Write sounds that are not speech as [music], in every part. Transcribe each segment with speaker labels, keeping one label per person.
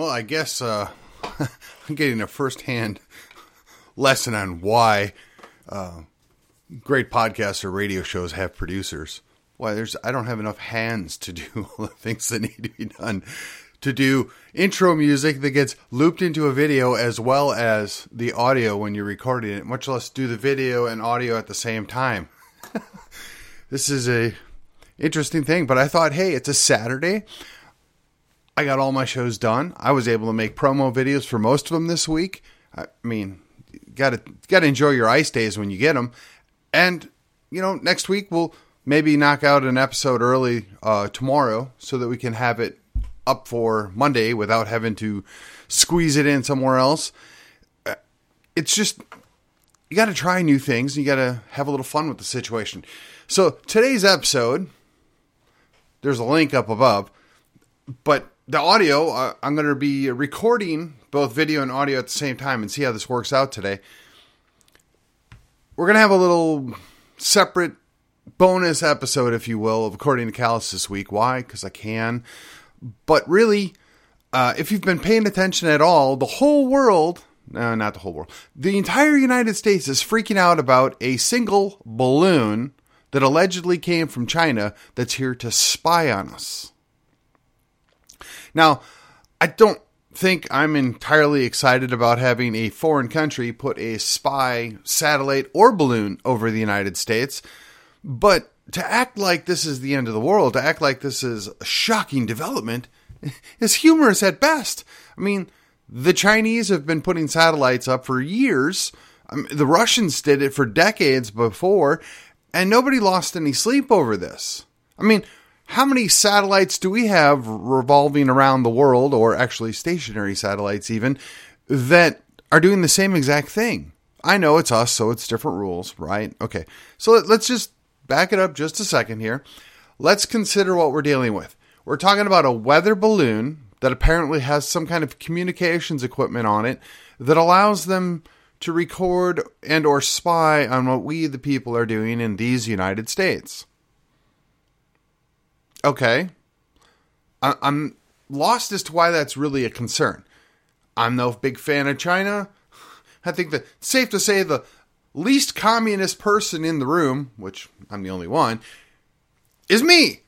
Speaker 1: Well, I guess uh, [laughs] I'm getting a firsthand [laughs] lesson on why uh, great podcasts or radio shows have producers. Why there's I don't have enough hands to [laughs] do all the things that need to be done. To do intro music that gets looped into a video as well as the audio when you're recording it, much less do the video and audio at the same time. this is a interesting thing, but I thought, hey, it's a Saturday. I got all my shows done. I was able to make promo videos for most of them this week. I mean, got to got to enjoy your ice days when you get them. And you know, next week we'll maybe knock out an episode early uh, tomorrow so that we can have it up for Monday without having to squeeze it in somewhere else. Uh, it's just you got to try new things. And You got to have a little fun with the situation. So today's episode, there's a link up above, but the audio uh, I'm going to be recording both video and audio at the same time and see how this works out today. We're going to have a little separate bonus episode, if you will, of According to Callus this week. Why? Because I can. But really, uh, if you've been paying attention at all, the whole world, no, not the whole world, the entire United States is freaking out about a single balloon that allegedly came from China that's here to spy on us. Now, I don't think I'm entirely excited about having a foreign country put a spy satellite or balloon over the United States, but to act like this is the end of the world, to act like this is a shocking development, [laughs] is humorous at best. I mean, the Chinese have been putting satellites up for years. I mean, the Russians did it for decades before, and nobody lost any sleep over this. I mean, how many satellites do we have revolving around the world, or actually stationary satellites even, that are doing the same exact thing? I know it's us, so it's different rules, right? Okay, so let's just back it up just a second here. Let's consider what we're dealing with. We're talking about a weather balloon that apparently has some kind of communications equipment on it that allows them to record and or spy on what we the people are doing in these United States. Okay. I- I'm lost as to why that's really a concern. I'm no big fan of China. I think that safe to say the least communist person in the room, which I'm the only one, is me.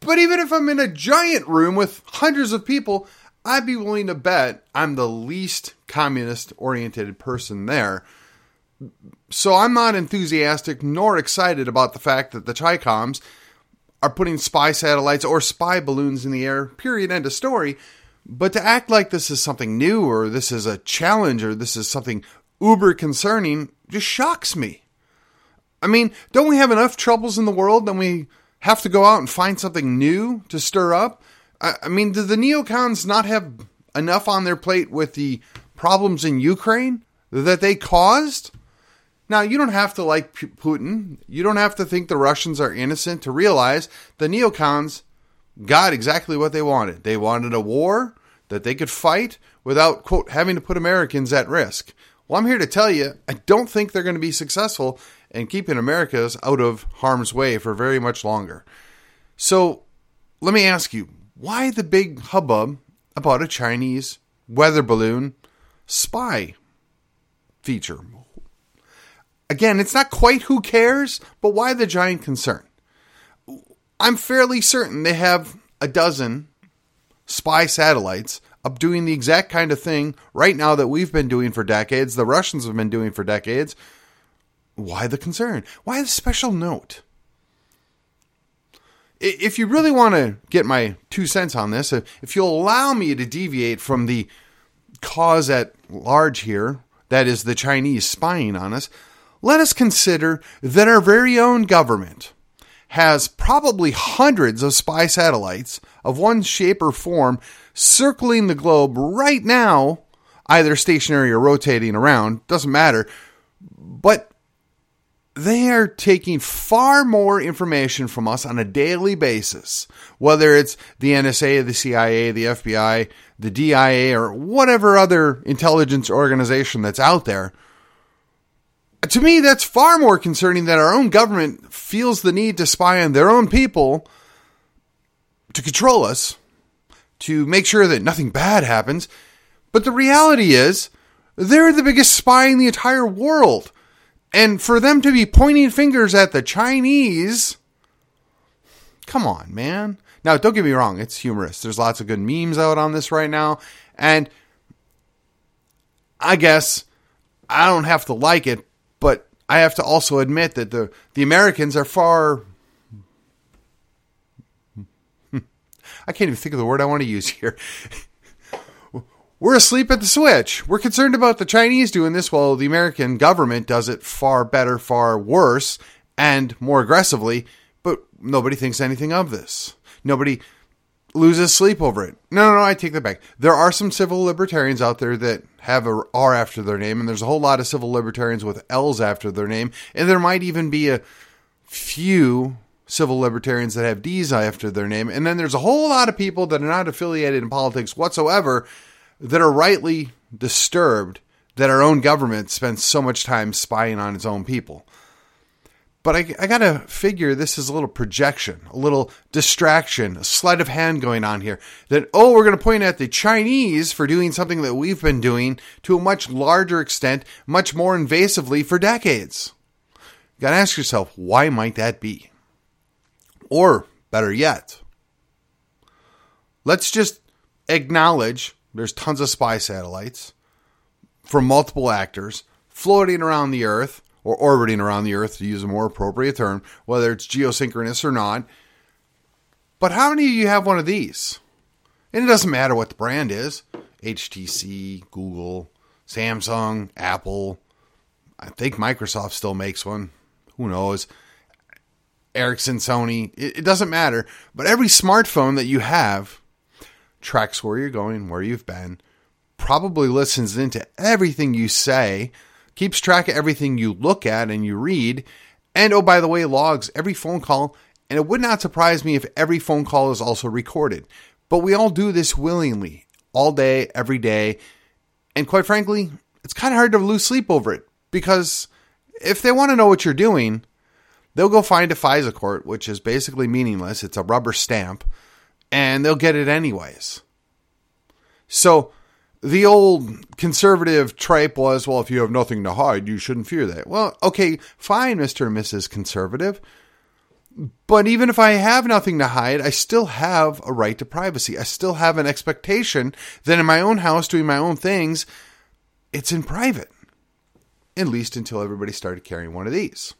Speaker 1: But even if I'm in a giant room with hundreds of people, I'd be willing to bet I'm the least communist oriented person there. So I'm not enthusiastic nor excited about the fact that the Chicoms are putting spy satellites or spy balloons in the air, period, end of story. But to act like this is something new or this is a challenge or this is something uber concerning just shocks me. I mean, don't we have enough troubles in the world? that we have to go out and find something new to stir up? I, I mean, do the neocons not have enough on their plate with the problems in Ukraine that they caused? Now, you don't have to like Putin. You don't have to think the Russians are innocent to realize the neocons got exactly what they wanted. They wanted a war that they could fight without, quote, having to put Americans at risk. Well, I'm here to tell you, I don't think they're going to be successful in keeping Americans out of harm's way for very much longer. So, let me ask you, why the big hubbub about a Chinese weather balloon spy feature? Again, it's not quite who cares, but why the giant concern? I'm fairly certain they have a dozen spy satellites up doing the exact kind of thing right now that we've been doing for decades, the Russians have been doing for decades. Why the concern? Why the special note? If you really want to get my two cents on this, if you'll allow me to deviate from the cause at large here, that is the Chinese spying on us, let us consider that our very own government has probably hundreds of spy satellites of one shape or form circling the globe right now, either stationary or rotating around, doesn't matter. But they are taking far more information from us on a daily basis, whether it's the NSA, the CIA, the FBI, the DIA, or whatever other intelligence organization that's out there. To me, that's far more concerning that our own government feels the need to spy on their own people to control us to make sure that nothing bad happens. But the reality is, they're the biggest spy in the entire world. And for them to be pointing fingers at the Chinese, come on, man. Now, don't get me wrong, it's humorous. There's lots of good memes out on this right now. And I guess I don't have to like it, I have to also admit that the, the Americans are far. [laughs] I can't even think of the word I want to use here. [laughs] We're asleep at the switch. We're concerned about the Chinese doing this while the American government does it far better, far worse, and more aggressively, but nobody thinks anything of this. Nobody loses sleep over it. No, no, no, I take that back. There are some civil libertarians out there that have a R after their name, and there's a whole lot of civil libertarians with L's after their name, and there might even be a few civil libertarians that have D's after their name, and then there's a whole lot of people that are not affiliated in politics whatsoever that are rightly disturbed that our own government spends so much time spying on its own people. But I, I got to figure this is a little projection, a little distraction, a sleight of hand going on here. That, oh, we're to point at the Chinese for doing something that we've been doing to a much larger extent, much more invasively for decades. You got to ask yourself, why might that be? Or, better yet, let's just acknowledge there's tons of spy satellites from multiple actors floating around the Earth or orbiting around the Earth, to use a more appropriate term, whether it's geosynchronous or not. But how many of you have one of these? And it doesn't matter what the brand is HTC, Google, Samsung, Apple. I think Microsoft still makes one. Who knows? Ericsson, Sony. It, it doesn't matter. But every smartphone that you have tracks where you're going, where you've been, probably listens into everything you say keeps track of everything you look at and you read, and oh, by the way, logs every phone call. And it would not surprise me if every phone call is also recorded. But we all do this willingly, all day, every day. And quite frankly, it's kind of hard to lose sleep over it because if they want to know what you're doing, they'll go find a FISA court, which is basically meaningless. It's a rubber stamp, and they'll get it anyways. So the old conservative tripe was, well, if you have nothing to hide, you shouldn't fear that. Well, okay, fine, Mr. and Mrs. Conservative. But even if I have nothing to hide, I still have a right to privacy. I still have an expectation that in my own house, doing my own things, it's in private. At least until everybody started carrying one of these.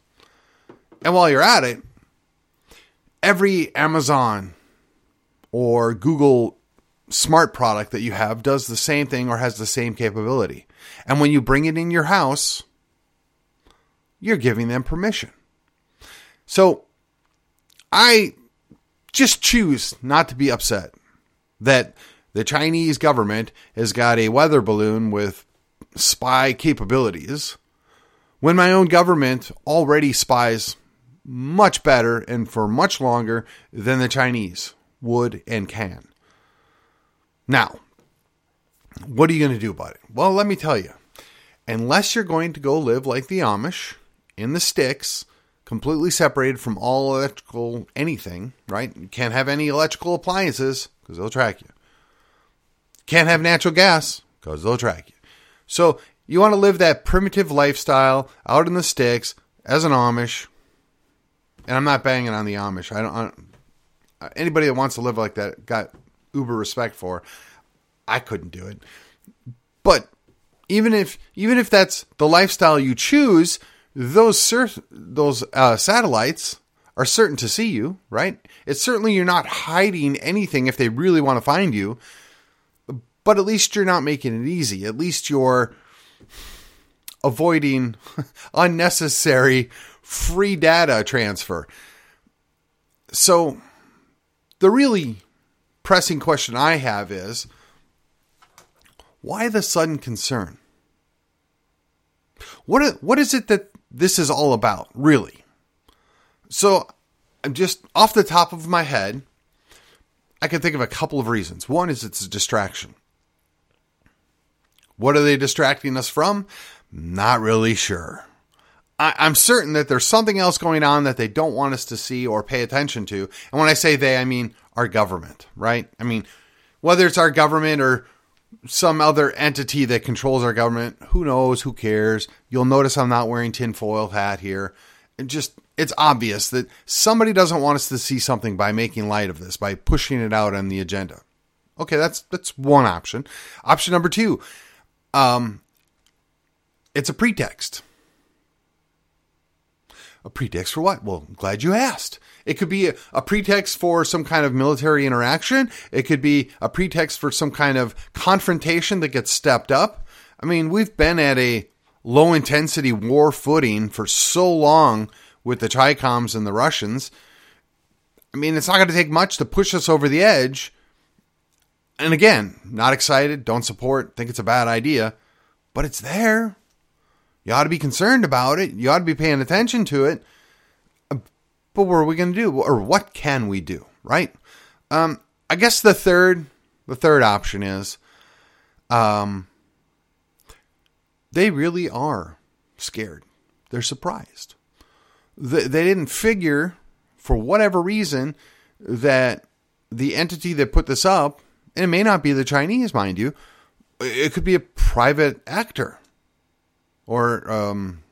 Speaker 1: And while you're at it, every Amazon or Google smart product that you have does the same thing or has the same capability. And when you bring it in your house, you're giving them permission. So I just choose not to be upset that the Chinese government has got a weather balloon with spy capabilities when my own government already spies much better and for much longer than the Chinese would and can. Now, what are you going to do about it? Well, let me tell you. Unless you're going to go live like the Amish in the sticks, completely separated from all electrical anything, right? You can't have any electrical appliances because they'll track you. Can't have natural gas because they'll track you. So you want to live that primitive lifestyle out in the sticks as an Amish. And I'm not banging on the Amish. I don't. I don't anybody that wants to live like that got uber respect for. I couldn't do it. But even if even if that's the lifestyle you choose, those those uh, satellites are certain to see you, right? It's certainly you're not hiding anything if they really want to find you. But at least you're not making it easy. At least you're avoiding [laughs] unnecessary free data transfer. So the really pressing question I have is why the sudden concern? What what is it that this is all about, really? So, I'm just off the top of my head, I can think of a couple of reasons. One is it's a distraction. What are they distracting us from? Not really sure. I, am certain that there's something else going on that they don't want us to see or pay attention to. And when I say they, I mean our government, right? I mean, whether it's our government or some other entity that controls our government, who knows? Who cares? You'll notice I'm not wearing tinfoil hat here. It just it's obvious that somebody doesn't want us to see something by making light of this, by pushing it out on the agenda. Okay, that's that's one option. Option number two, um, it's a pretext. A pretext for what? Well, I'm glad you asked. It could be a, a, pretext for some kind of military interaction. It could be a pretext for some kind of confrontation that gets stepped up. I mean, we've been at a low intensity war footing for so long with the Chicoms and the Russians. I mean, it's not going to take much to push us over the edge. And again, not excited, don't support, think it's a bad idea, but it's there. You ought to be concerned about it. You ought to be paying attention to it. But what are we going to do? Or what can we do? Right? Um, I guess the third, the third option is, um, they really are scared. They're surprised. They, they didn't figure, for whatever reason, that the entity that put this up, and it may not be the Chinese, mind you, it could be a private actor or um,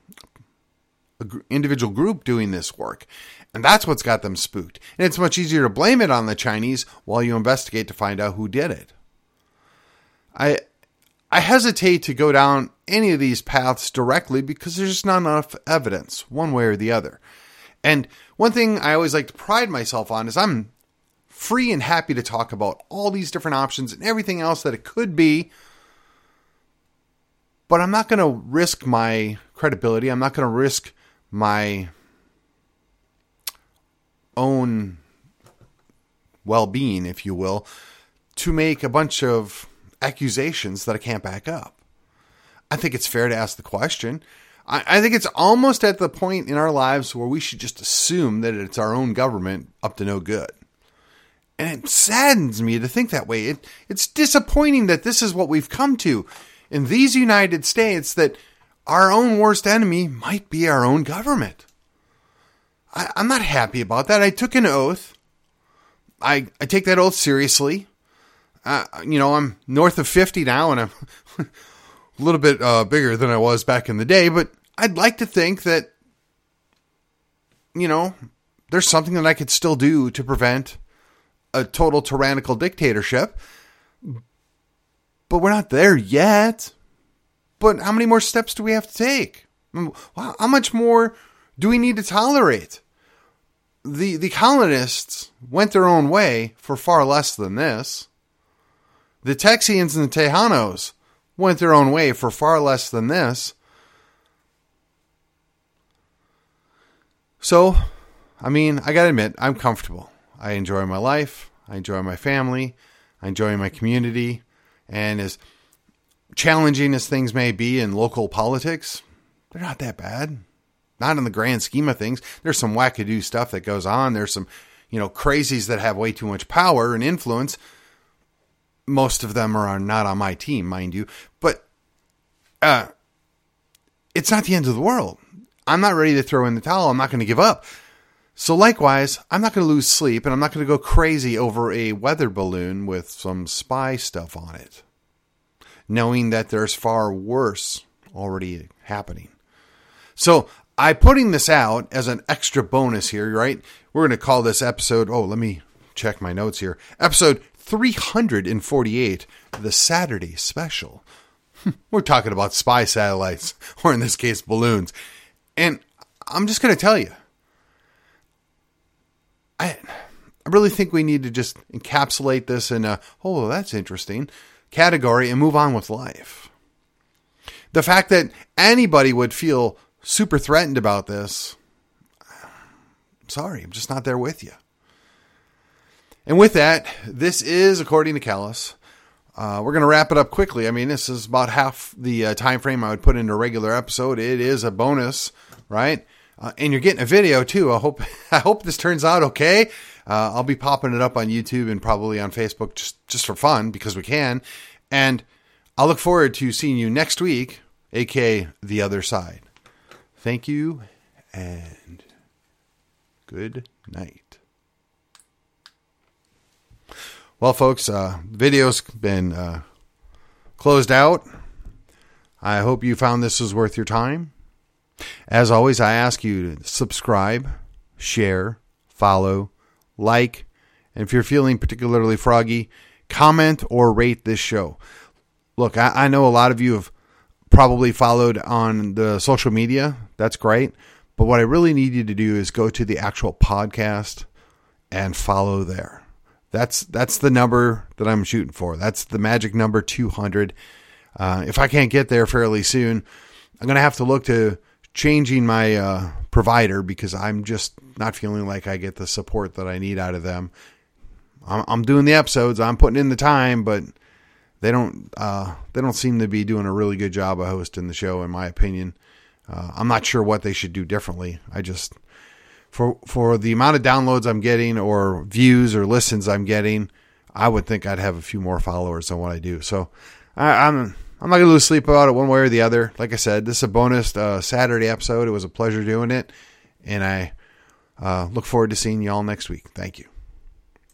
Speaker 1: individual group doing this work. And that's what's got them spooked. And it's much easier to blame it on the Chinese while you investigate to find out who did it. I I hesitate to go down any of these paths directly because there's just not enough evidence, one way or the other. And one thing I always like to pride myself on is I'm free and happy to talk about all these different options and everything else that it could be. But I'm not going to risk my credibility. I'm not going to risk my own well being, if you will, to make a bunch of accusations that I can't back up. I think it's fair to ask the question. I, I, think it's almost at the point in our lives where we should just assume that it's our own government up to no good. And it saddens me to think that way. It, it's disappointing that this is what we've come to in these United States that our own worst enemy might be our own government. I, am not happy about that. I took an oath. I, I take that oath seriously. Uh, you know, I'm north of 50 now and I'm [laughs] a little bit uh, bigger than I was back in the day, but I'd like to think that, you know, there's something that I could still do to prevent a total tyrannical dictatorship. But we're not there yet. But how many more steps do we have to take? Mm, how much more do we need to tolerate? the the colonists went their own way for far less than this. The Texians and the Tejanos went their own way for far less than this. So, I mean, I gotta admit, I'm comfortable. I enjoy my life. I enjoy my family. I enjoy my community. And as challenging as things may be in local politics, they're not that bad not in the grand scheme of things. There's some wackadoo stuff that goes on. There's some, you know, crazies that have way too much power and influence. Most of them are not on my team, mind you, but uh, it's not the end of the world. I'm not ready to throw in the towel. I'm not going to give up. So likewise, I'm not going to lose sleep and I'm not going to go crazy over a weather balloon with some spy stuff on it, knowing that there's far worse already happening. So I'm putting this out as an extra bonus here, right? We're going to call this episode, oh, let me check my notes here. Episode 348, the Saturday special. Hmm, we're talking about spy satellites, [laughs] or in this case, balloons. And I'm just going to tell you, I, I really think we need to just encapsulate this in a, oh, that's interesting category and move on with life. The fact that anybody would feel super threatened about this, I'm sorry, I'm just not there with you. And with that, this is according to Callus. Uh, we're going to wrap it up quickly. I mean, this is about half the uh, time frame I would put into a regular episode. It is a bonus, right? Uh, and you're getting a video too. I hope [laughs] I hope this turns out okay. Uh, I'll be popping it up on YouTube and probably on Facebook just just for fun because we can. And I'll look forward to seeing you next week, aka the other side. Thank you and good night. Well, folks, uh, video's been uh, closed out. I hope you found this was worth your time. As always, I ask you to subscribe, share, follow, like, and if you're feeling particularly froggy, comment or rate this show. Look, I, I know a lot of you have probably followed on the social media. That's great. But what I really need you to do is go to the actual podcast and follow there. That's that's the number that I'm shooting for. That's the magic number 200. Uh, if I can't get there fairly soon, I'm gonna have to look to changing my uh, provider because I'm just not feeling like I get the support that I need out of them. I'm, I'm doing the episodes, I'm putting in the time, but they don't uh, they don't seem to be doing a really good job of hosting the show, in my opinion. Uh, I'm not sure what they should do differently. I just for for the amount of downloads I'm getting or views or listens I'm getting, I would think I'd have a few more followers than what I do. So I, I'm I'm not gonna lose sleep about it one way or the other. Like I said, this is a bonus uh, Saturday episode. It was a pleasure doing it, and I uh, look forward to seeing you all next week. Thank you.